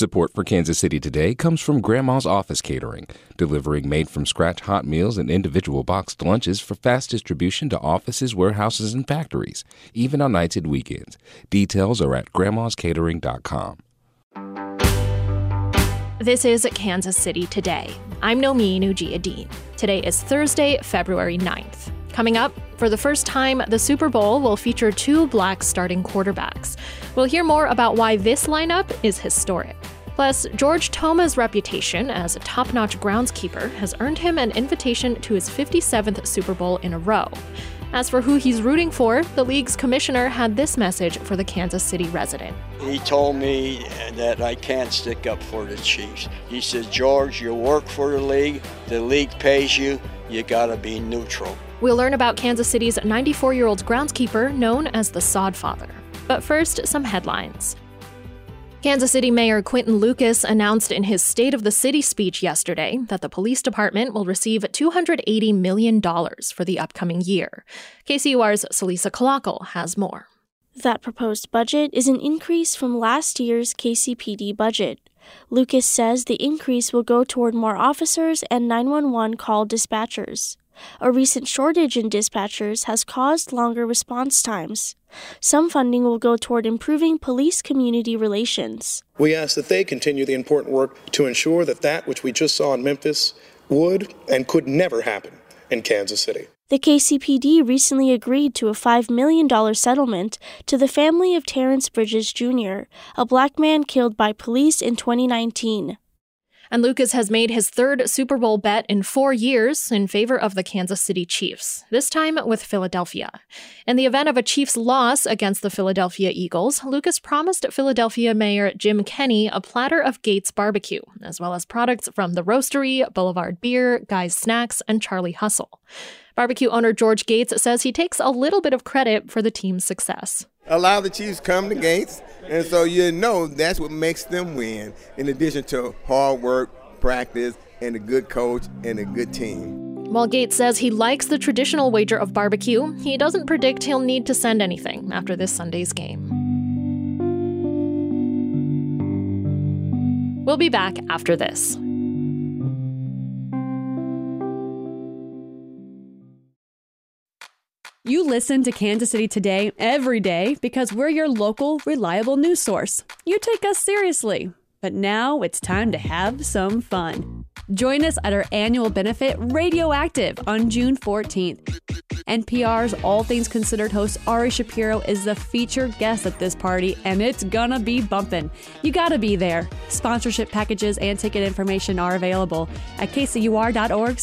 Support for Kansas City Today comes from Grandma's Office Catering, delivering made from scratch hot meals and individual boxed lunches for fast distribution to offices, warehouses, and factories, even on nights and weekends. Details are at grandmascatering.com. This is Kansas City Today. I'm Nomin Ujiyediin. Today is Thursday, February 9th. Coming up, for the first time, the Super Bowl will feature two black starting quarterbacks. We'll hear more about why this lineup is historic. Plus, George Toma's reputation as a top notch groundskeeper has earned him an invitation to his 57th Super Bowl in a row. As for who he's rooting for, the league's commissioner had this message for the Kansas City resident. He told me that I can't stick up for the Chiefs. He said, George, you work for the league, the league pays you, you gotta be neutral. We'll learn about Kansas City's 94 year old groundskeeper known as the Sod Father. But first, some headlines. Kansas City Mayor Quinton Lucas announced in his State of the City speech yesterday that the police department will receive $280 million for the upcoming year. KCUR's Celisa Calacal has more. That proposed budget is an increase from last year's KCPD budget. Lucas says the increase will go toward more officers and 911 call dispatchers. A recent shortage in dispatchers has caused longer response times. Some funding will go toward improving police community relations. We ask that they continue the important work to ensure that that which we just saw in Memphis would and could never happen in Kansas City. The KCPD recently agreed to a $5 million settlement to the family of Terrence Bridges Jr., a black man killed by police in 2019. And Lucas has made his third Super Bowl bet in four years in favor of the Kansas City Chiefs, this time with Philadelphia. In the event of a Chiefs loss against the Philadelphia Eagles, Lucas promised Philadelphia Mayor Jim Kenney a platter of Gates barbecue, as well as products from the Roasterie, Boulevard Beer, Guy's Snacks, and Charlie Hustle. Barbecue owner George Gates says he takes a little bit of credit for the team's success. A lot of the Chiefs come to Gates, and so you know that's what makes them win, in addition to hard work, practice, and a good coach and a good team. While Gates says he likes the traditional wager of barbecue, he doesn't predict he'll need to send anything after this Sunday's game. We'll be back after this. You listen to Kansas City Today every day because we're your local, reliable news source. You take us seriously. But now it's time to have some fun. Join us at our annual benefit Radioactive on June 14th. NPR's All Things Considered host Ari Shapiro is the featured guest at this party, and it's gonna be bumpin'. You gotta be there. Sponsorship packages and ticket information are available at kcur.org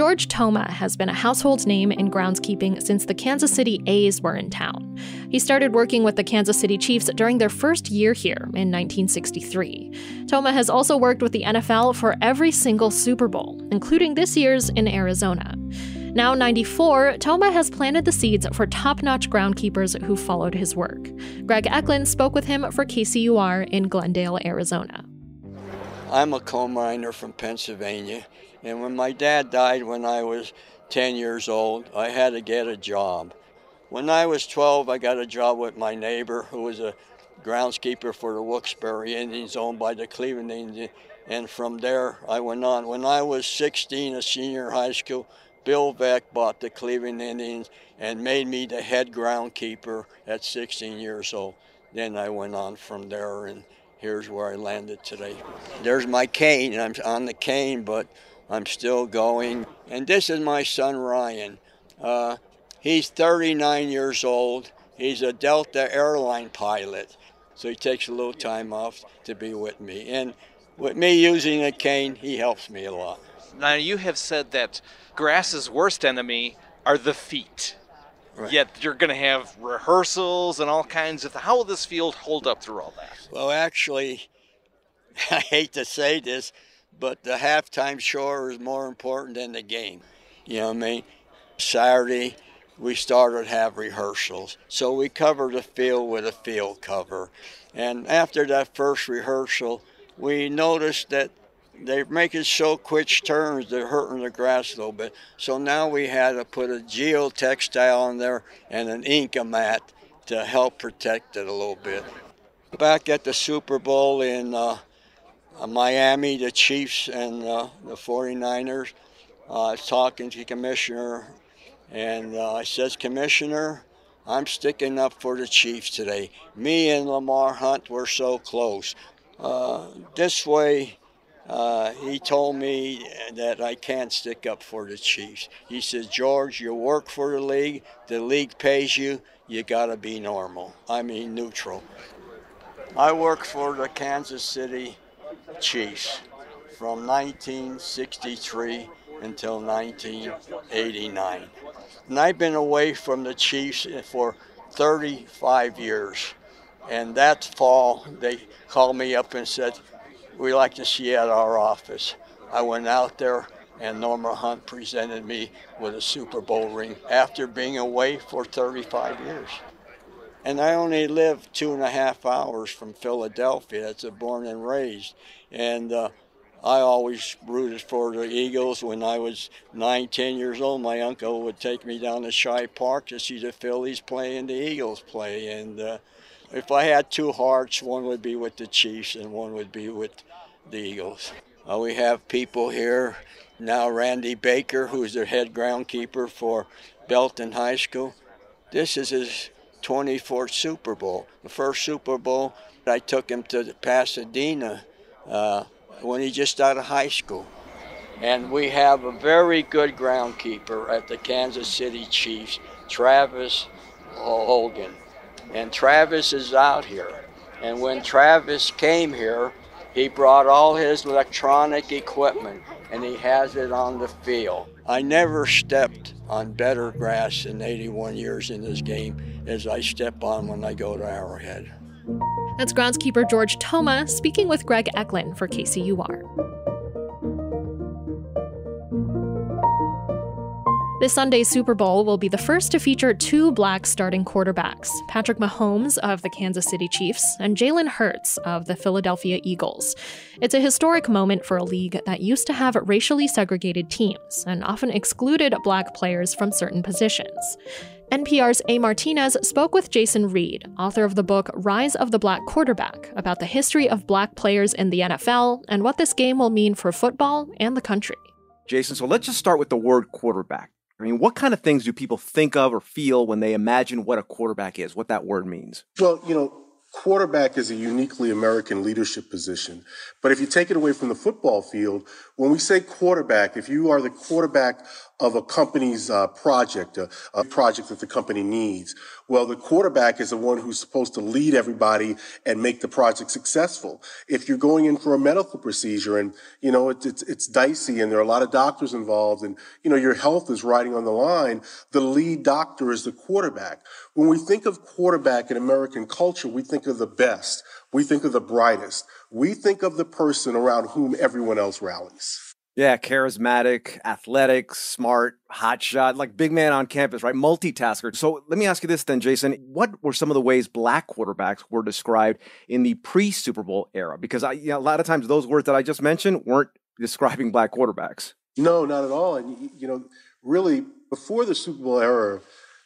George Toma has been a household name in groundskeeping since the Kansas City A's were in town. He started working with the Kansas City Chiefs during their first year here in 1963. Toma has also worked with the NFL for every single Super Bowl, including this year's in Arizona. Now 94, Toma has planted the seeds for top notch groundkeepers who followed his work. Greg Echlin spoke with him for KCUR in Glendale, Arizona. I'm a coal miner from Pennsylvania, and when my dad died when I was 10 years old, I had to get a job. When I was 12, I got a job with my neighbor who was a groundskeeper for the Wilkes-Barre Indians owned by the Cleveland Indians. And from there, I went on. When I was 16, a senior high school, Bill Veeck bought the Cleveland Indians and made me the head groundkeeper at 16 years old. Then I went on from there and here's where I landed today. There's my cane, and I'm on the cane, but I'm still going. And this is my son Ryan. Uh, he's 39 years old. He's a Delta airline pilot, so he takes a little time off to be with me. And with me using a cane, he helps me a lot. Now, you have said that grass's worst enemy are the feet. Right. Yet you're going to have rehearsals and all kinds of. How will this field hold up through all that? Well, actually, I hate to say this, but the halftime show is more important than the game. You know what I mean? Saturday, we started to have rehearsals. So we covered the field with a field cover. And after that first rehearsal, we noticed that they're making so quick turns they're hurting the grass a little bit. So now we had to put a geotextile on there and an Enkamat to help protect it a little bit. Back at the Super Bowl in uh, Miami, the Chiefs and uh, the 49ers, uh, I was talking to the commissioner, and uh, I says, Commissioner, I'm sticking up for the Chiefs today. Me and Lamar Hunt were so close. Uh, this way, uh, he told me that I can't stick up for the Chiefs. He says, George, you work for the league, the league pays you, you got to be normal. I mean, neutral. I work for the Kansas City Chiefs from 1963 until 1989. And I've been away from the Chiefs for 35 years. And that fall, they called me up and said, we like to see at our office. I went out there, and Norma Hunt presented me with a Super Bowl ring after being away for 35 years. And I only live two and a half hours from Philadelphia. That's a born and raised. And uh, I always rooted for the Eagles. When I was nine, ten years old, my uncle would take me down to Shibe Park to see the Phillies play and the Eagles play. And uh, if I had two hearts, one would be with the Chiefs and one would be with the Eagles. Uh, we have people here now. Randy Baker, who's the head groundkeeper for Belton High School. This is his 24th Super Bowl. The first Super Bowl, I took him to Pasadena uh, when he just out of high school. And we have a very good groundkeeper at the Kansas City Chiefs, Travis Hogan. And Travis is out here. And when Travis came here, he brought all his electronic equipment and he has it on the field. I never stepped on better grass in 81 years in this game as I step on when I go to Arrowhead. That's groundskeeper George Toma speaking with Greg Echlin for KCUR. This Sunday's Super Bowl will be the first to feature two black starting quarterbacks Patrick Mahomes of the Kansas City Chiefs and Jalen Hurts of the Philadelphia Eagles. It's a historic moment for a league that used to have racially segregated teams and often excluded black players from certain positions. NPR's A. Martinez spoke with Jason Reid, author of the book Rise of the Black Quarterback, about the history of black players in the NFL and what this game will mean for football and the country. Jason, so let's just start with the word quarterback. I mean, what kind of things do people think of or feel when they imagine what a quarterback is, what that word means? Well, you know, quarterback is a uniquely American leadership position. But if you take it away from the football field, when we say quarterback, if you are the quarterback of a company's uh, project, a, a, project that the company needs. Well, the quarterback is the one who's supposed to lead everybody and make the project successful. If you're going in for a medical procedure and, you know, it's, it's, it's dicey and there are a lot of doctors involved and, you know, your health is riding on the line, the lead doctor is the quarterback. When we think of quarterback in American culture, we think of the best. We think of the brightest. We think of the person around whom everyone else rallies. Yeah, charismatic, athletic, smart, hotshot, like big man on campus, right? Multitasker. So let me ask you this then, Jason. What were some of the ways black quarterbacks were described in the pre Super Bowl era? Because I, you know, a lot of times those words that I just mentioned weren't describing black quarterbacks. No, not at all. And, you know, really, before the Super Bowl era,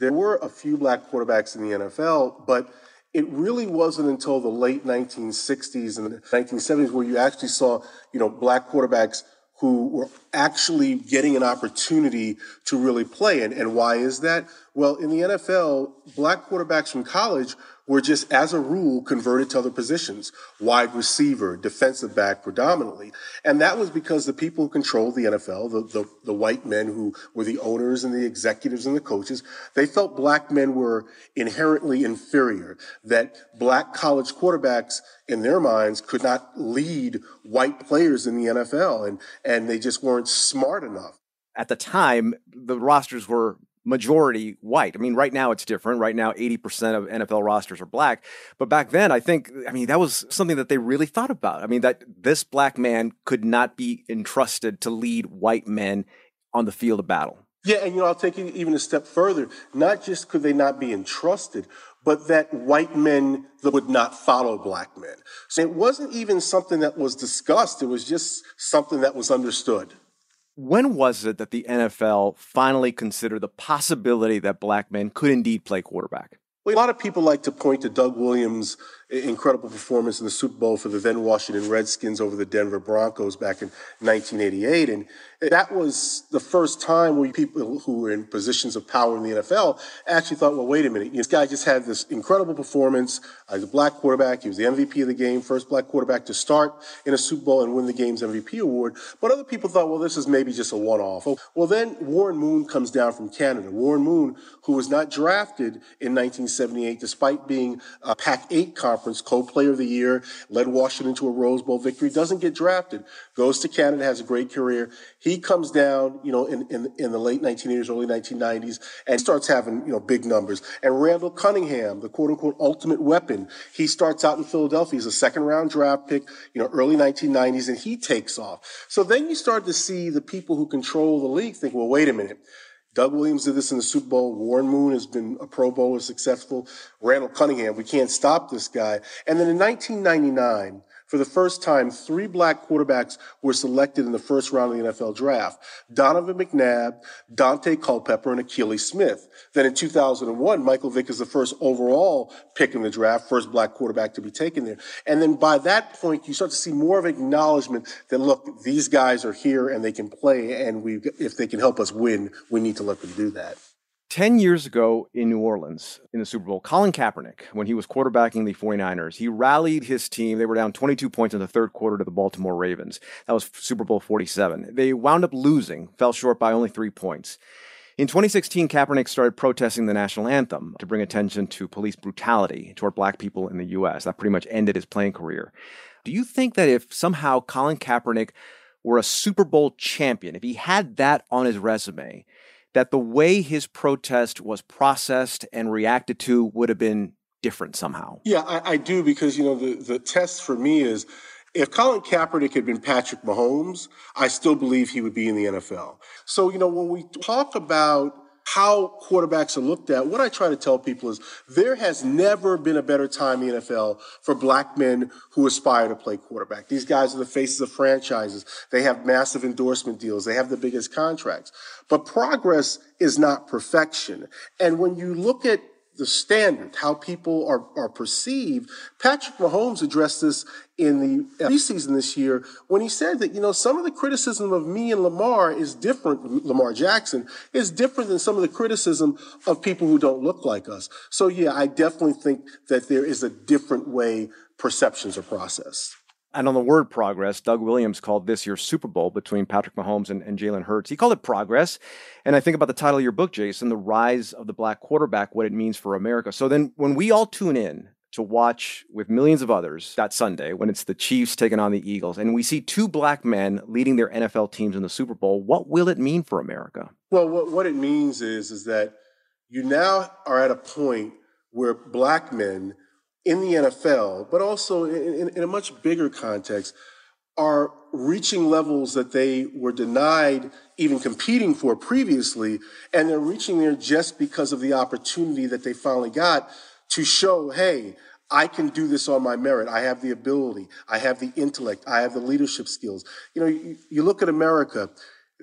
there were a few black quarterbacks in the NFL, but it really wasn't until the late 1960s and the 1970s where you actually saw, you know, black quarterbacks who were actually getting an opportunity to really play. And, and why is that? Well, in the NFL, black quarterbacks from college were just, as a rule, converted to other positions, wide receiver, defensive back predominantly. And that was because the people who controlled the NFL, the, the, the white men who were the owners and the executives and the coaches, they felt black men were inherently inferior, that black college quarterbacks in their minds could not lead white players in the NFL and, and they just weren't smart enough. At the time, the rosters were majority white. I mean, right now it's different. Right now, 80% of NFL rosters are black. But back then, I think, I mean, that was something that they really thought about. I mean, that this black man could not be entrusted to lead white men on the field of battle. Yeah, and you know, I'll take it even a step further. Not just could they not be entrusted, but that white men would not follow black men. So it wasn't even something that was discussed, it was just something that was understood. When was it that the NFL finally considered the possibility that black men could indeed play quarterback? Well, a lot of people like to point to Doug Williams' incredible performance in the Super Bowl for the then Washington Redskins over the Denver Broncos back in 1988. And that was the first time where people who were in positions of power in the NFL actually thought, well, wait a minute. This guy just had this incredible performance uh, as a black quarterback. He was the MVP of the game, first black quarterback to start in a Super Bowl and win the game's MVP award. But other people thought, well, this is maybe just a one off. Oh, well, then Warren Moon comes down from Canada. Warren Moon, who was not drafted in 1978, despite being a Pac 8 conference co player of the year, led Washington to a Rose Bowl victory, doesn't get drafted, goes to Canada, has a great career. He comes down, you know, in, in, in the late 1980s, early 1990s, and starts having, you know, big numbers. And Randall Cunningham, the quote unquote ultimate weapon, he starts out in Philadelphia. He's a second round draft pick, you know, early 1990s, and he takes off. So then you start to see the people who control the league think, well, wait a minute. Doug Williams did this in the Super Bowl. Warren Moon has been a Pro Bowler, successful. Randall Cunningham, we can't stop this guy. And then in 1999, for the first time, three black quarterbacks were selected in the first round of the NFL draft. Donovan McNabb, Daunte Culpepper, and Akili Smith. Then in 2001, Michael Vick is the first overall pick in the draft, first black quarterback to be taken there. And then by that point, you start to see more of acknowledgement that, look, these guys are here and they can play, and we, if they can help us win, we need to let them do that. 10 years ago in New Orleans in the Super Bowl, Colin Kaepernick, when he was quarterbacking the 49ers, he rallied his team. They were down 22 points in the third quarter to the Baltimore Ravens. That was Super Bowl 47. They wound up losing, fell short by only three points. In 2016, Kaepernick started protesting the national anthem to bring attention to police brutality toward black people in the U.S. That pretty much ended his playing career. Do you think that if somehow Colin Kaepernick were a Super Bowl champion, if he had that on his resume, that the way his protest was processed and reacted to would have been different somehow. Yeah, I, I do because, you know, the, the test for me is if Colin Kaepernick had been Patrick Mahomes, I still believe he would be in the NFL. So, you know, when we talk about how quarterbacks are looked at, what I try to tell people is there has never been a better time in the NFL for black men who aspire to play quarterback. These guys are the faces of franchises. They have massive endorsement deals. They have the biggest contracts. But progress is not perfection. And when you look at the standard, how people are, are perceived. Patrick Mahomes addressed this in the preseason this year when he said that, you know, some of the criticism of me and Lamar is different, Lamar Jackson, is different than some of the criticism of people who don't look like us. So, yeah, I definitely think that there is a different way perceptions are processed. And on the word progress, Doug Williams called this year's Super Bowl between Patrick Mahomes and, and Jalen Hurts. He called it progress. And I think about the title of your book, Jason, The Rise of the Black Quarterback, what it means for America. So then when we all tune in to watch with millions of others that Sunday when it's the Chiefs taking on the Eagles, and we see two black men leading their NFL teams in the Super Bowl, what will it mean for America? Well, what, what it means is, is that you now are at a point where black men – in the NFL, but also in, in, a much bigger context, are reaching levels that they were denied even competing for previously. And they're reaching there just because of the opportunity that they finally got to show, hey, I can do this on my merit. I have the ability. I have the intellect. I have the leadership skills. You know, you, you look at America.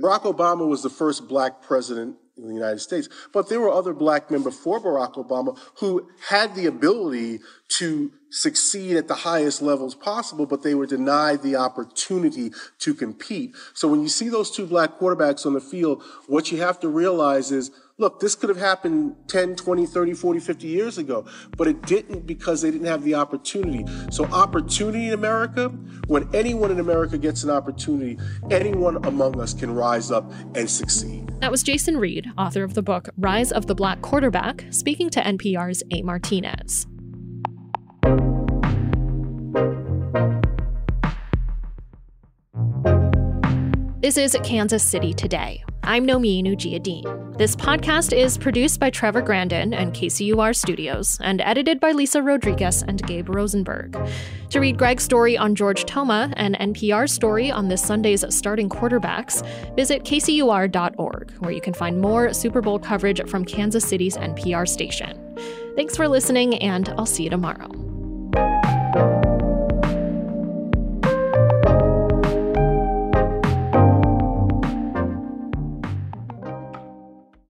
Barack Obama was the first black president in the United States. But there were other black men before Barack Obama who had the ability to succeed at the highest levels possible, but they were denied the opportunity to compete. So when you see those two black quarterbacks on the field, what you have to realize is Look, this could have happened 10, 20, 30, 40, 50 years ago, but it didn't because they didn't have the opportunity. So, opportunity in America, when anyone in America gets an opportunity, anyone among us can rise up and succeed. That was Jason Reid, author of the book Rise of the Black Quarterback, speaking to NPR's A. Martinez. This is Kansas City Today. I'm Nomin Ujiyediin. This podcast is produced by Trevor Grandin and KCUR Studios and edited by Lisa Rodriguez and Gabe Rosenberg. To read Greg's story on George Toma and NPR's story on this Sunday's starting quarterbacks, visit kcur.org, where you can find more Super Bowl coverage from Kansas City's NPR station. Thanks for listening, and I'll see you tomorrow.